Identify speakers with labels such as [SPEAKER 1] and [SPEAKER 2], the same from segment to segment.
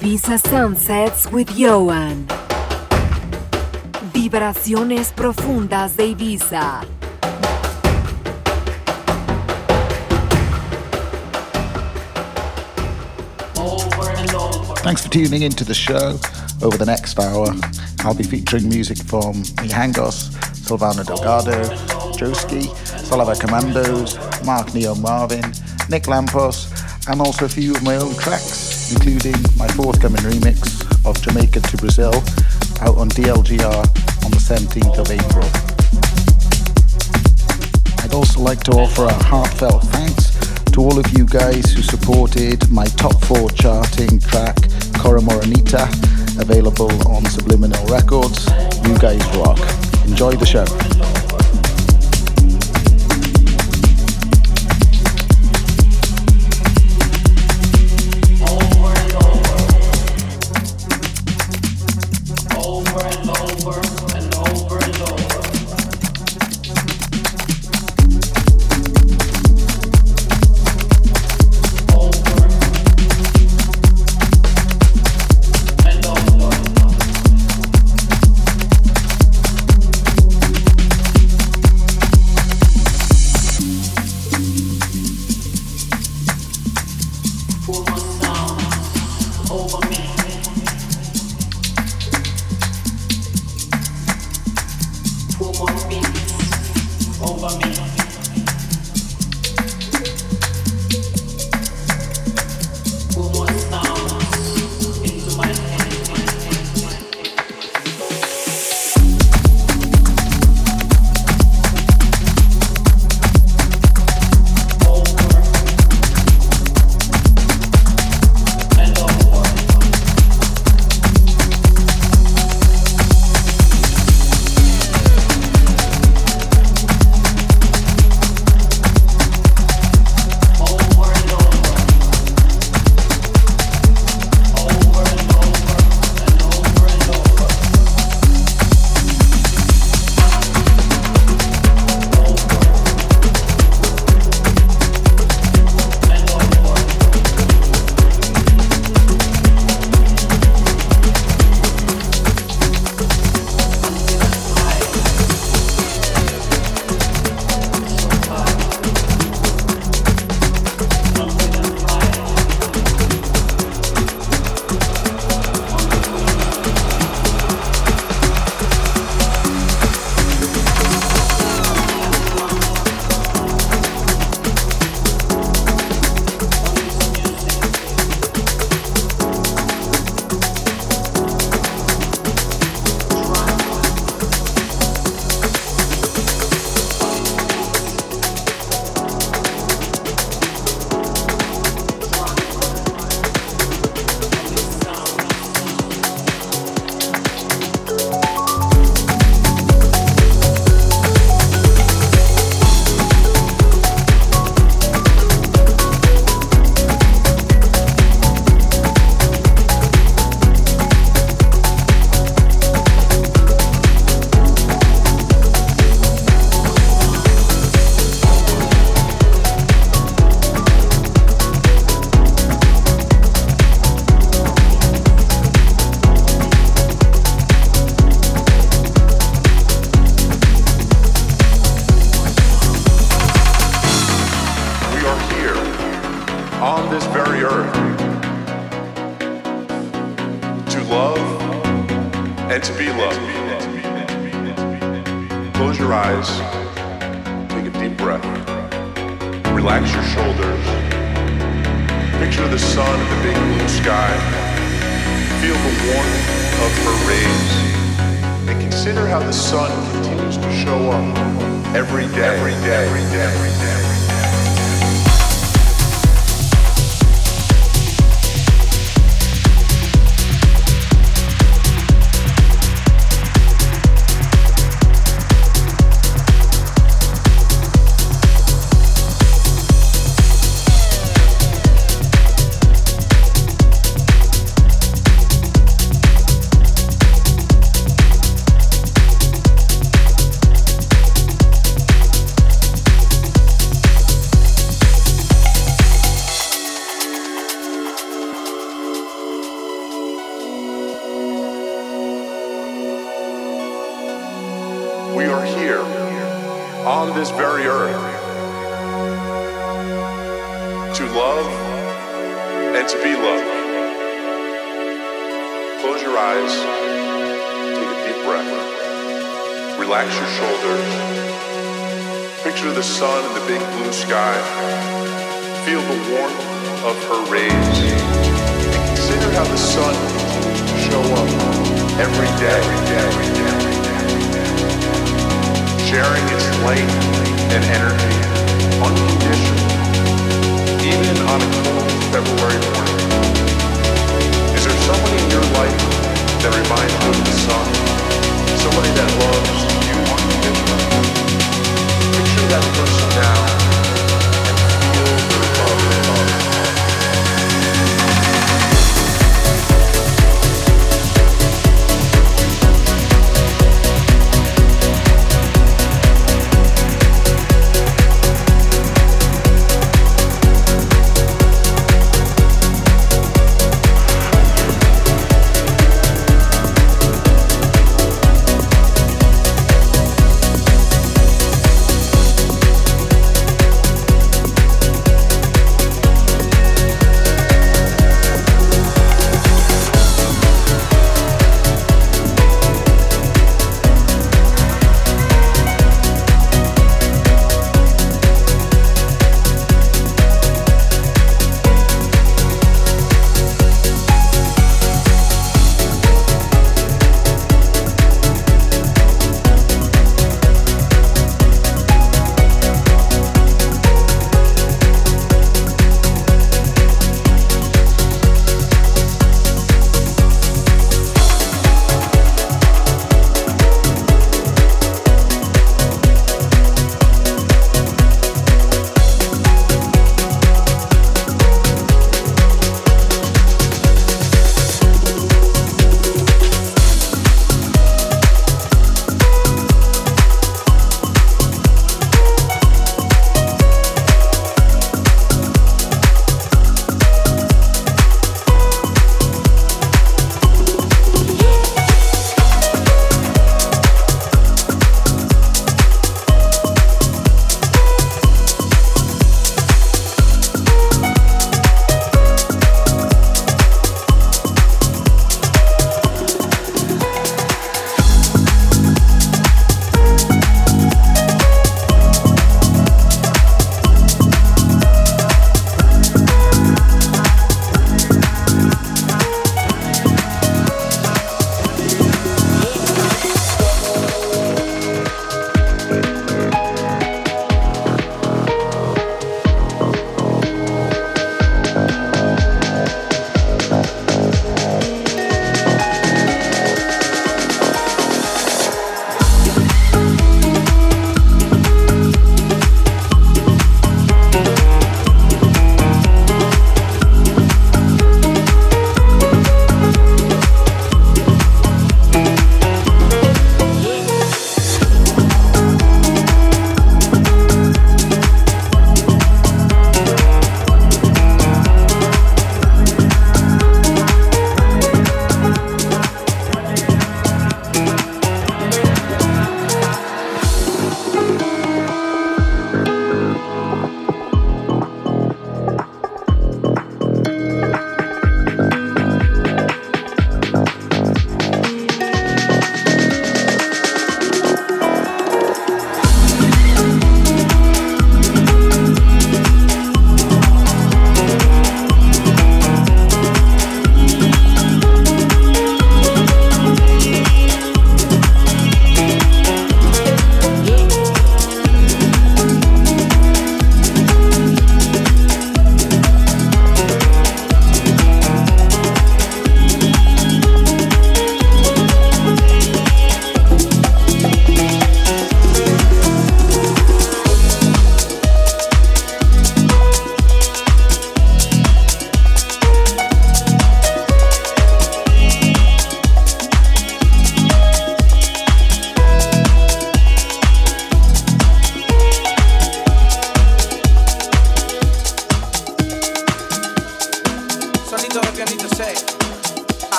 [SPEAKER 1] Ibiza Sunsets with Ioan. Vibraciones profundas de Ibiza.
[SPEAKER 2] Thanks for tuning into the show. Over the next hour, I'll be featuring music from Mijangos, Silvano Delgado, Joeski, Saliva Commandos, Mark Neo Marvin, Nick Lampos, and also a few of my own tracks, including my forthcoming remix of Jamaica to Brazil out on DLGR on the 17th of April. I'd also like to offer a heartfelt thanks to all of you guys who supported my top four charting track, Corre Morenita, available on Subliminal Records. You guys rock. Enjoy the show.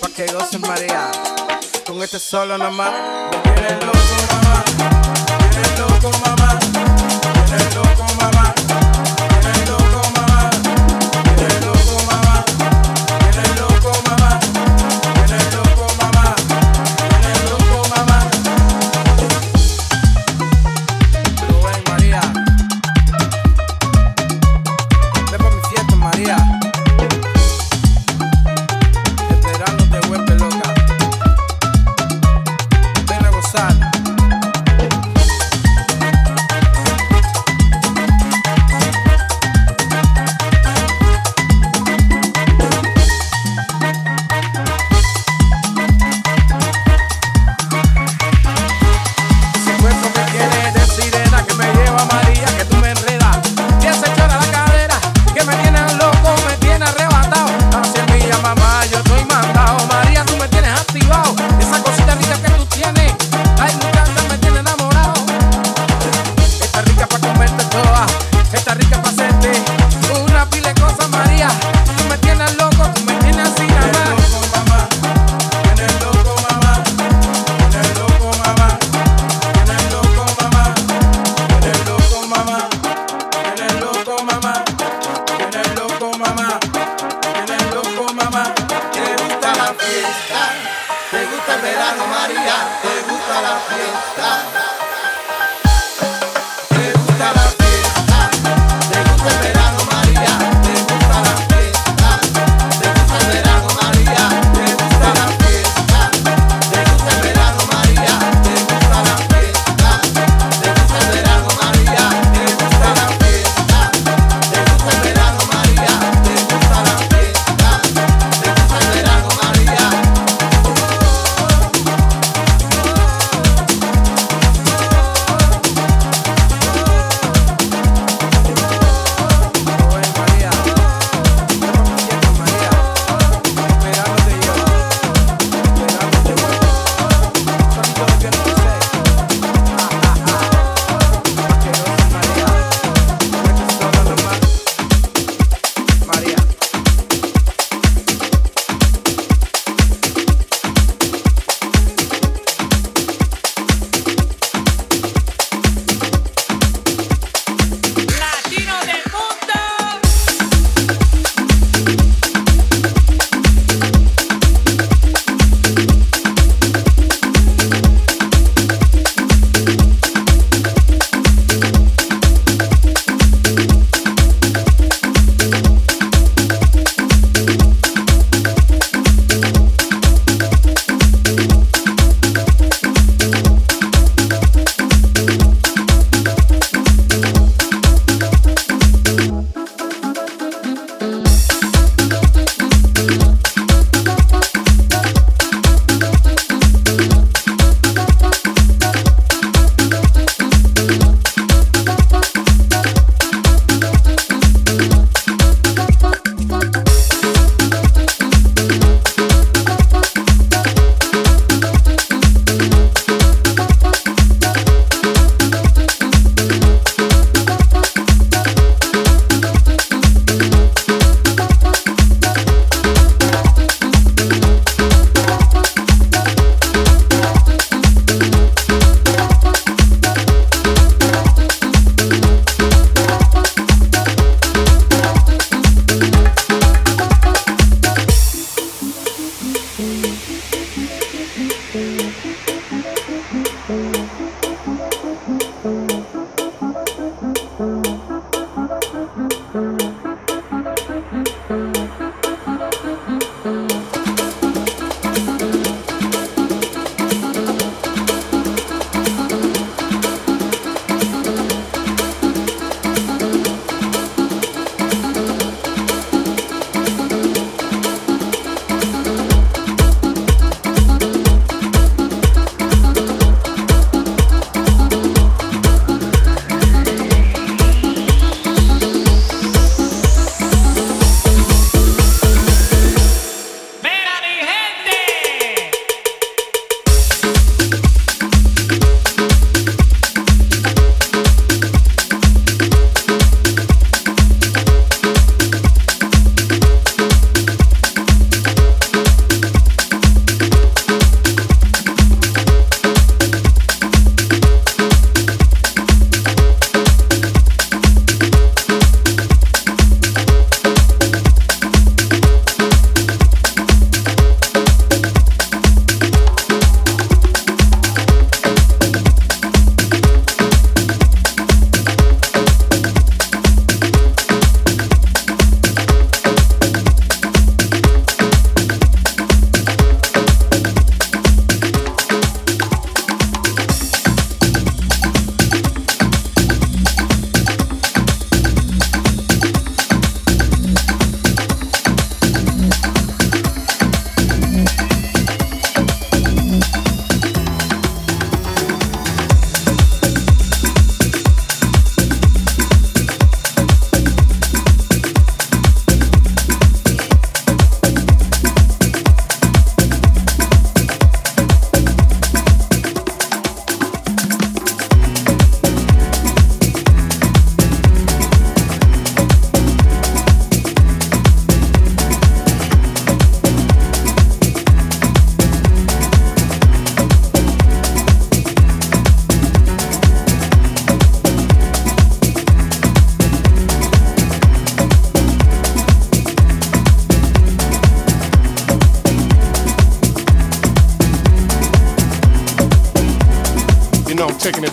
[SPEAKER 3] Pa' que gocen María. Con este solo nomás. Me loco, mamá. Me loco, mamá.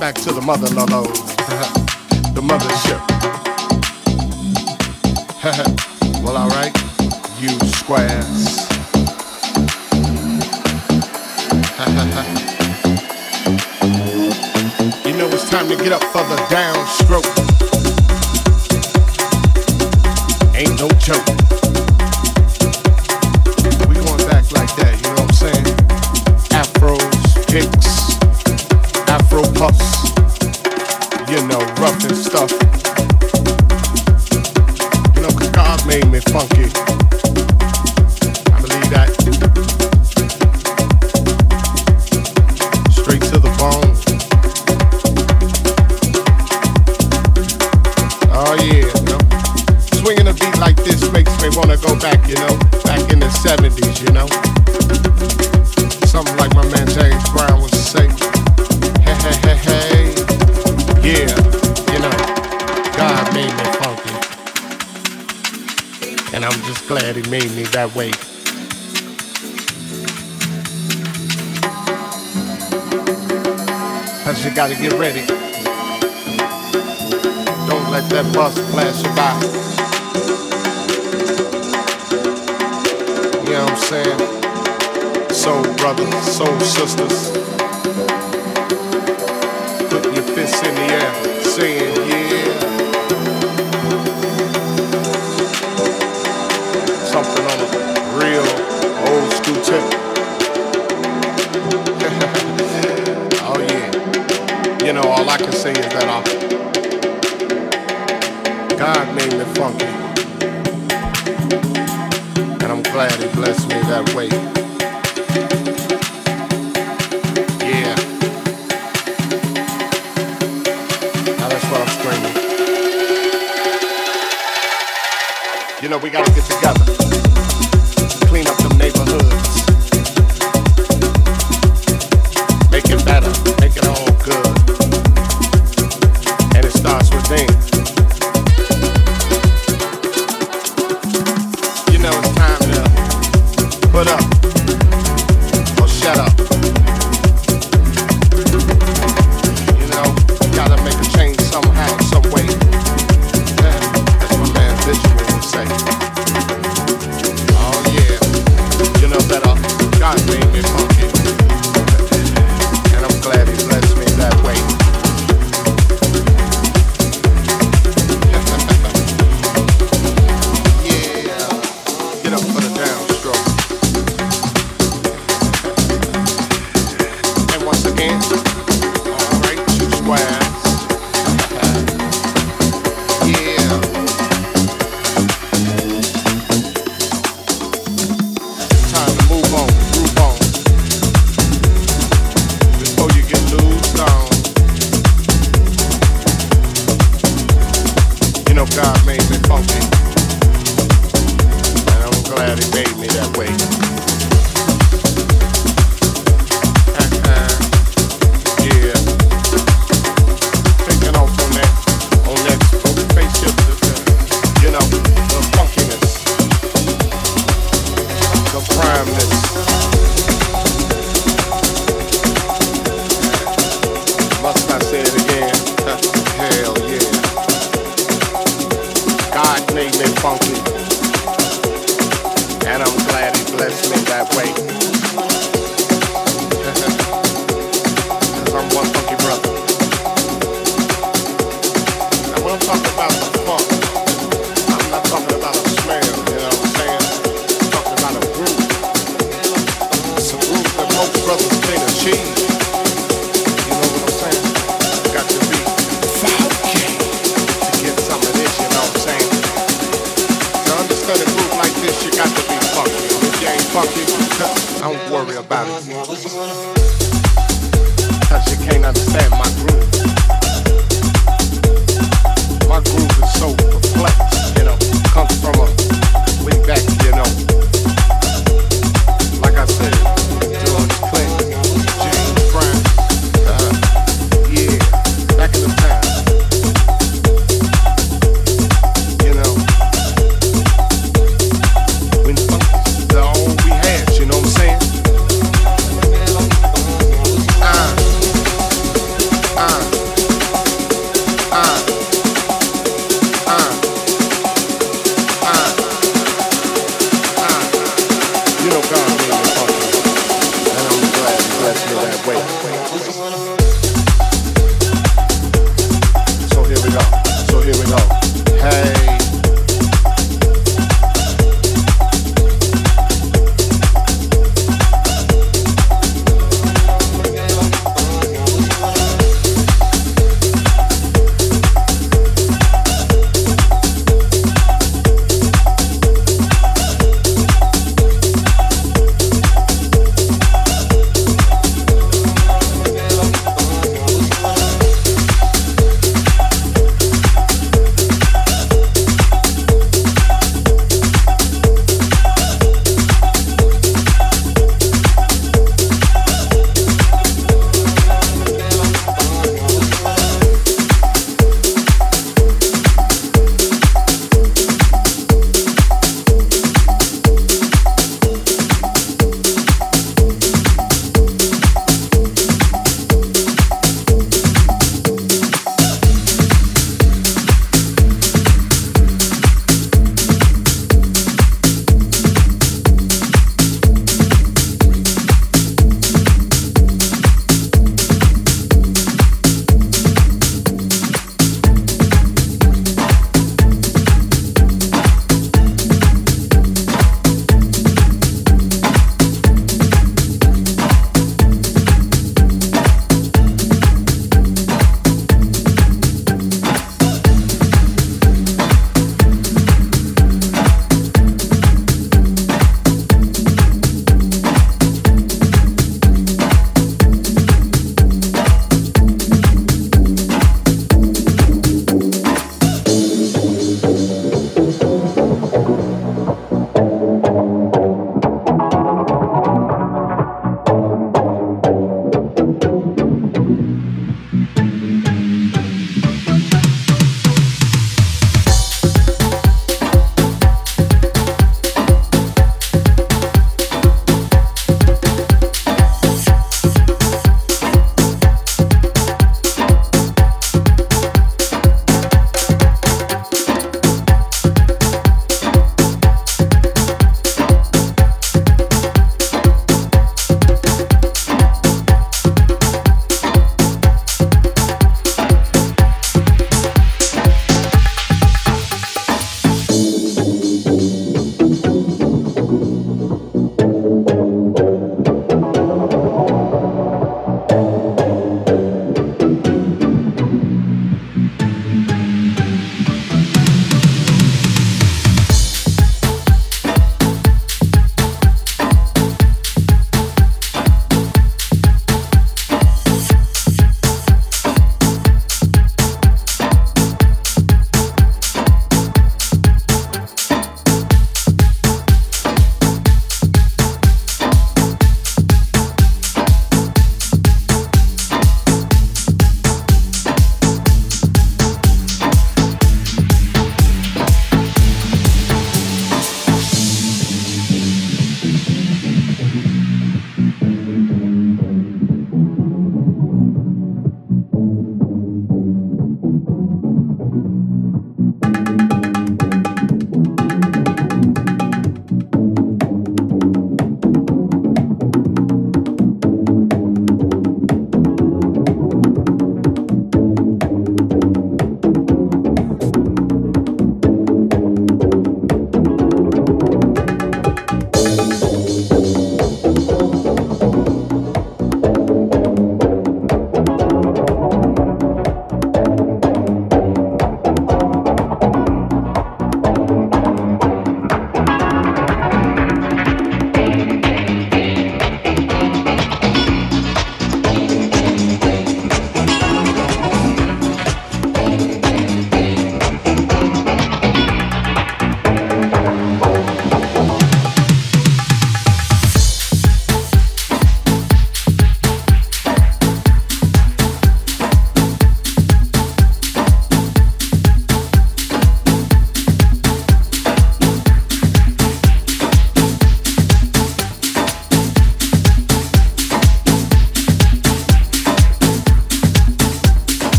[SPEAKER 4] back to the mother lolo, the mothership. well, alright, you squares. you know it's time to get up for the downstroke. made me funky. And I'm just glad he made me that way. I just gotta get ready. Don't let that bus pass you by. You know what I'm saying? Soul brothers, soul sisters. glad he blessed me that way.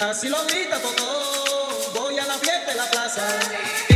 [SPEAKER 5] Así lo grita todo, voy a la fiesta de la plaza.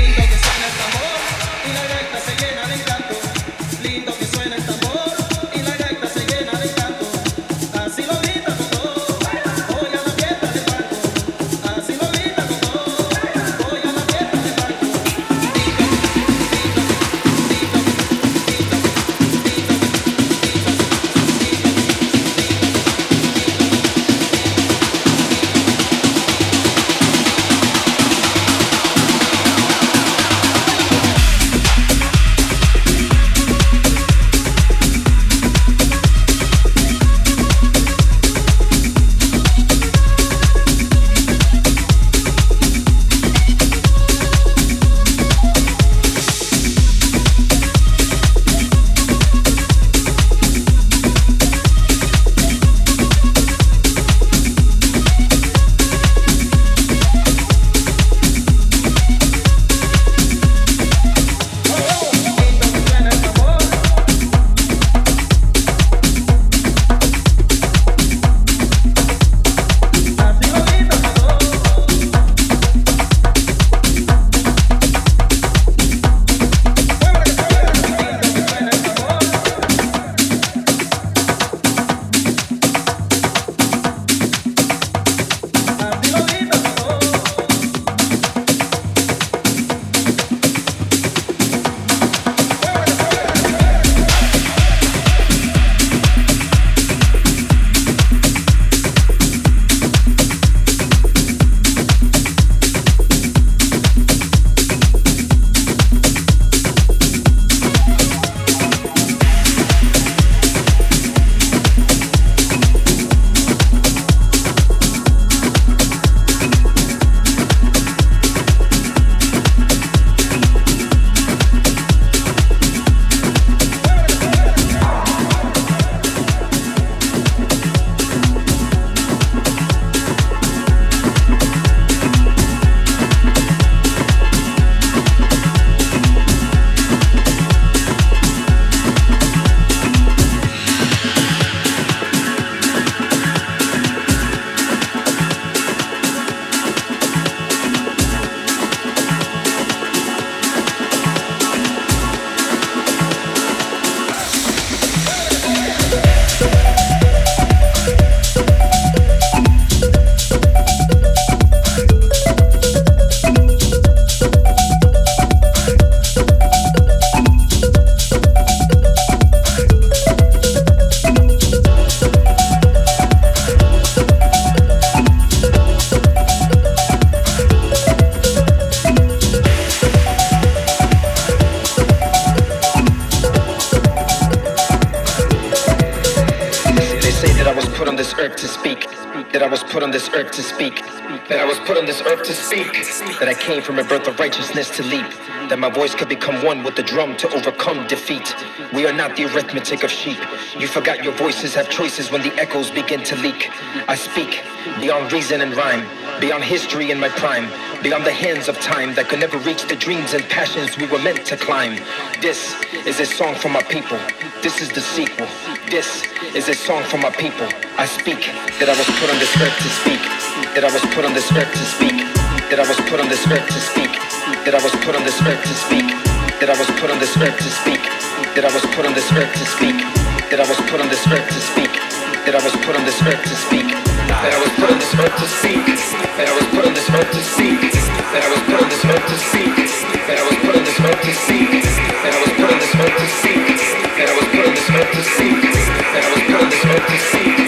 [SPEAKER 6] One with the drum to overcome defeat. We are not the arithmetic of sheep. You forgot your voices have choices when the echoes begin to leak. I speak beyond reason and rhyme. Beyond history and my prime. Beyond the hands of time that could never reach the dreams and passions we were meant to climb. This is a song for my people. This is the sequel. This is a song for my people. I speak that I was put on this earth to speak. That I was put on this earth to speak. That I was put on this earth to speak. That I was put on this earth to speak. That I was put on this earth to speak. That I was put on this earth to speak. That I was put on this earth to speak. That I was put on this earth to speak. That I was put on this earth to speak. That I was put on this earth to speak. That I was put on this earth to speak. That I was put on this earth to speak. That I was put on this earth to speak. That I was put on this earth to speak. That I was put on this earth to speak.